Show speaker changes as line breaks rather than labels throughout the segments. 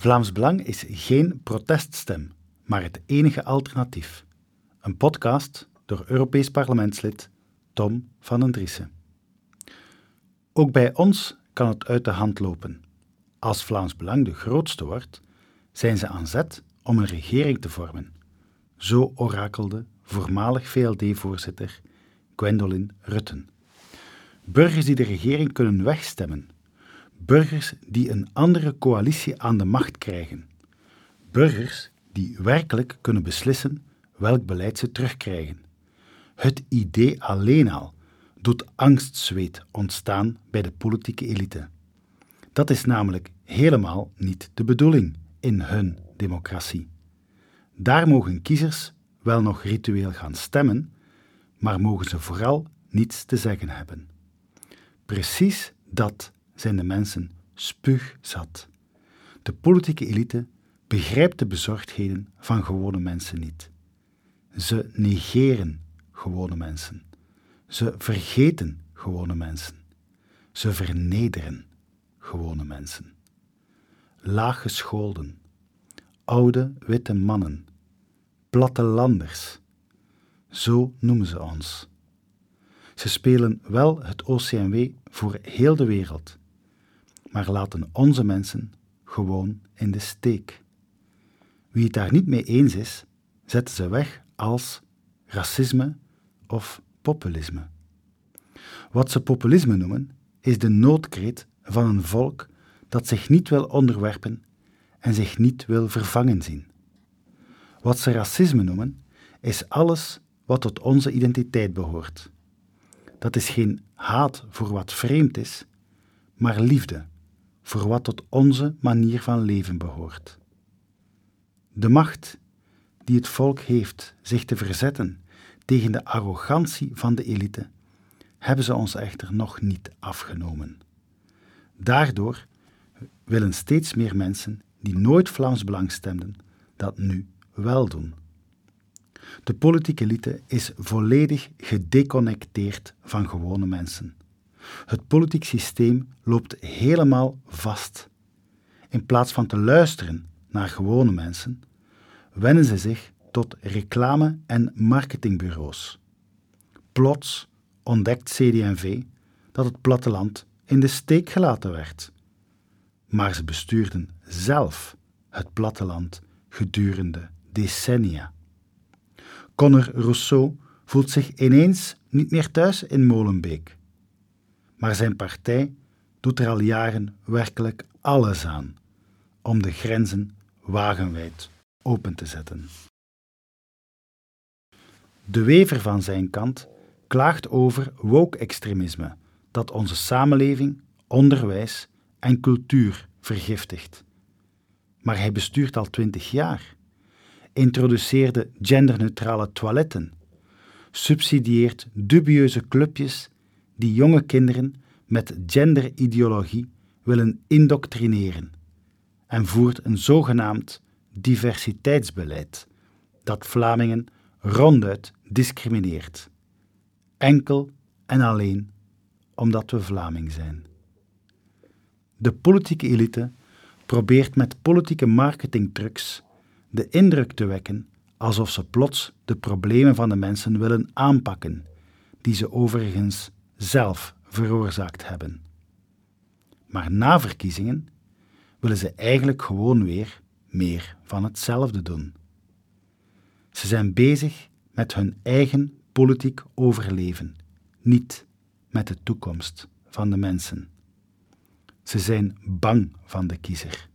Vlaams Belang is geen proteststem, maar het enige alternatief. Een podcast door Europees parlementslid Tom van den Driessen. Ook bij ons kan het uit de hand lopen. Als Vlaams Belang de grootste wordt, zijn ze aan zet om een regering te vormen. Zo orakelde voormalig VLD-voorzitter Gwendolyn Rutten. Burgers die de regering kunnen wegstemmen. Burgers die een andere coalitie aan de macht krijgen. Burgers die werkelijk kunnen beslissen welk beleid ze terugkrijgen. Het idee alleen al doet angstzweet ontstaan bij de politieke elite. Dat is namelijk helemaal niet de bedoeling in hun democratie. Daar mogen kiezers wel nog ritueel gaan stemmen, maar mogen ze vooral niets te zeggen hebben. Precies dat zijn de mensen spuugzat. De politieke elite begrijpt de bezorgdheden van gewone mensen niet. Ze negeren gewone mensen. Ze vergeten gewone mensen. Ze vernederen gewone mensen. Laaggescholden, oude witte mannen, plattelanders, zo noemen ze ons. Ze spelen wel het OCMW voor heel de wereld, maar laten onze mensen gewoon in de steek. Wie het daar niet mee eens is, zetten ze weg als racisme of populisme. Wat ze populisme noemen, is de noodkreet van een volk dat zich niet wil onderwerpen en zich niet wil vervangen zien. Wat ze racisme noemen, is alles wat tot onze identiteit behoort. Dat is geen haat voor wat vreemd is, maar liefde voor wat tot onze manier van leven behoort. De macht die het volk heeft zich te verzetten tegen de arrogantie van de elite, hebben ze ons echter nog niet afgenomen. Daardoor willen steeds meer mensen die nooit Vlaams Belang stemden, dat nu wel doen. De politieke elite is volledig gedeconnecteerd van gewone mensen. Het politiek systeem loopt helemaal vast. In plaats van te luisteren naar gewone mensen, wennen ze zich tot reclame- en marketingbureaus. Plots ontdekt CD&V dat het platteland in de steek gelaten werd. Maar ze bestuurden zelf het platteland gedurende decennia. Conor Rousseau voelt zich ineens niet meer thuis in Molenbeek. Maar zijn partij doet er al jaren werkelijk alles aan om de grenzen wagenwijd open te zetten. De wever van zijn kant klaagt over woke-extremisme dat onze samenleving, onderwijs en cultuur vergiftigt. Maar hij bestuurt al twintig jaar, introduceerde genderneutrale toiletten, subsidieert dubieuze clubjes die jonge kinderen met genderideologie willen indoctrineren en voert een zogenaamd diversiteitsbeleid dat Vlamingen ronduit discrimineert, enkel en alleen omdat we Vlaming zijn. De politieke elite probeert met politieke marketingtrucs de indruk te wekken alsof ze plots de problemen van de mensen willen aanpakken, die ze overigens zelf veroorzaakt hebben. Maar na verkiezingen willen ze eigenlijk gewoon weer meer van hetzelfde doen. Ze zijn bezig met hun eigen politiek overleven, niet met de toekomst van de mensen. Ze zijn bang van de kiezer,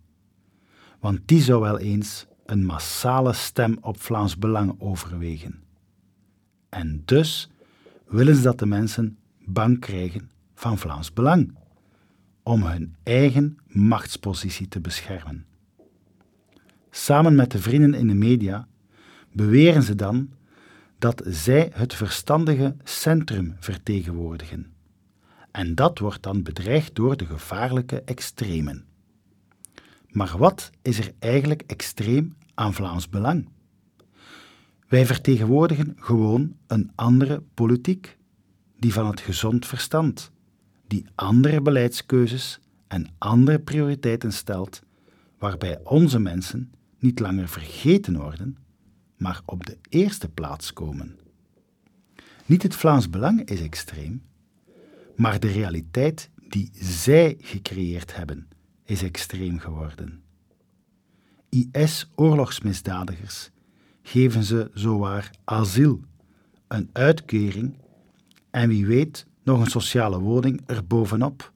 want die zou wel eens een massale stem op Vlaams Belang overwegen. En dus willen ze dat de mensen bang krijgen van Vlaams Belang, om hun eigen machtspositie te beschermen. Samen met de vrienden in de media beweren ze dan dat zij het verstandige centrum vertegenwoordigen. En dat wordt dan bedreigd door de gevaarlijke extremen. Maar wat is er eigenlijk extreem aan Vlaams Belang? Wij vertegenwoordigen gewoon een andere politiek, die van het gezond verstand, die andere beleidskeuzes en andere prioriteiten stelt, waarbij onze mensen niet langer vergeten worden, maar op de eerste plaats komen. Niet het Vlaams Belang is extreem, maar de realiteit die zij gecreëerd hebben is extreem geworden. IS-oorlogsmisdadigers geven ze zowaar asiel, een uitkering en wie weet nog een sociale woning erbovenop.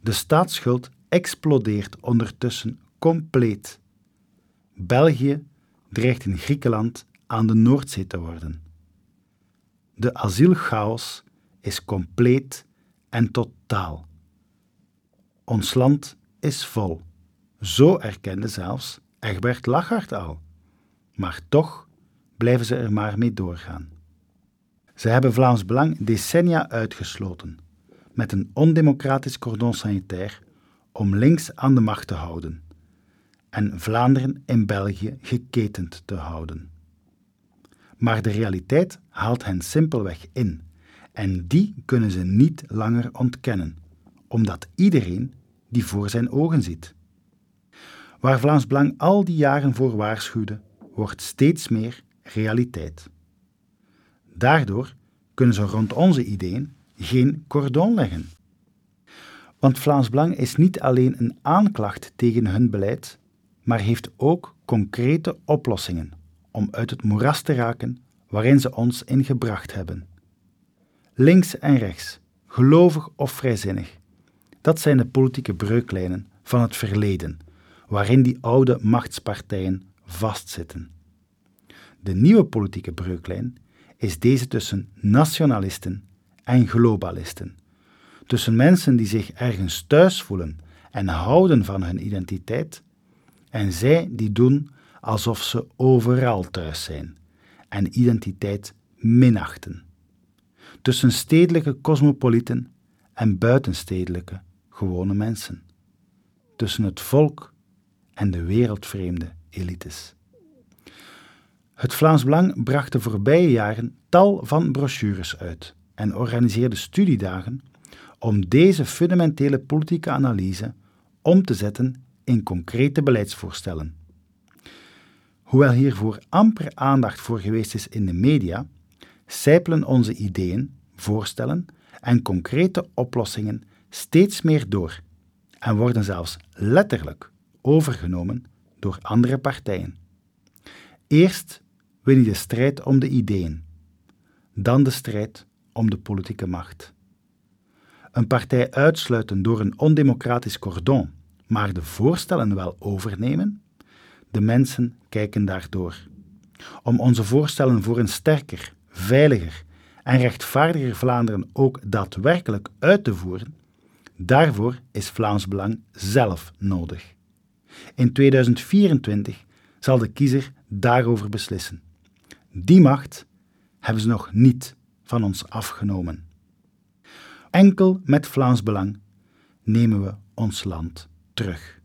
De staatsschuld explodeert ondertussen compleet. België dreigt in Griekenland aan de Noordzee te worden. De asielchaos is compleet en totaal. Ons land is vol. Zo erkende zelfs Egbert Lachart al. Maar toch blijven ze er maar mee doorgaan. Ze hebben Vlaams Belang decennia uitgesloten, met een ondemocratisch cordon sanitair om links aan de macht te houden en Vlaanderen in België geketend te houden. Maar de realiteit haalt hen simpelweg in en die kunnen ze niet langer ontkennen, omdat iedereen die voor zijn ogen ziet. Waar Vlaams Belang al die jaren voor waarschuwde, wordt steeds meer realiteit. Daardoor kunnen ze rond onze ideeën geen cordon leggen. Want Vlaams Belang is niet alleen een aanklacht tegen hun beleid, maar heeft ook concrete oplossingen om uit het moeras te raken waarin ze ons in gebracht hebben. Links en rechts, gelovig of vrijzinnig, dat zijn de politieke breuklijnen van het verleden, waarin die oude machtspartijen vastzitten. De nieuwe politieke breuklijn is deze tussen nationalisten en globalisten. Tussen mensen die zich ergens thuis voelen en houden van hun identiteit, en zij die doen alsof ze overal thuis zijn en identiteit minachten. Tussen stedelijke cosmopolieten en buitenstedelijke gewone mensen. Tussen het volk en de wereldvreemde elites. Het Vlaams Belang bracht de voorbije jaren tal van brochures uit en organiseerde studiedagen om deze fundamentele politieke analyse om te zetten in concrete beleidsvoorstellen. Hoewel hiervoor amper aandacht voor geweest is in de media, sijpelen onze ideeën, voorstellen en concrete oplossingen steeds meer door en worden zelfs letterlijk overgenomen door andere partijen. Eerst win je de strijd om de ideeën, dan de strijd om de politieke macht. Een partij uitsluiten door een ondemocratisch cordon, maar de voorstellen wel overnemen? De mensen kijken daardoor. Om onze voorstellen voor een sterker, veiliger en rechtvaardiger Vlaanderen ook daadwerkelijk uit te voeren, daarvoor is Vlaams Belang zelf nodig. In 2024 zal de kiezer daarover beslissen. Die macht hebben ze nog niet van ons afgenomen. Enkel met Vlaams Belang nemen we ons land terug.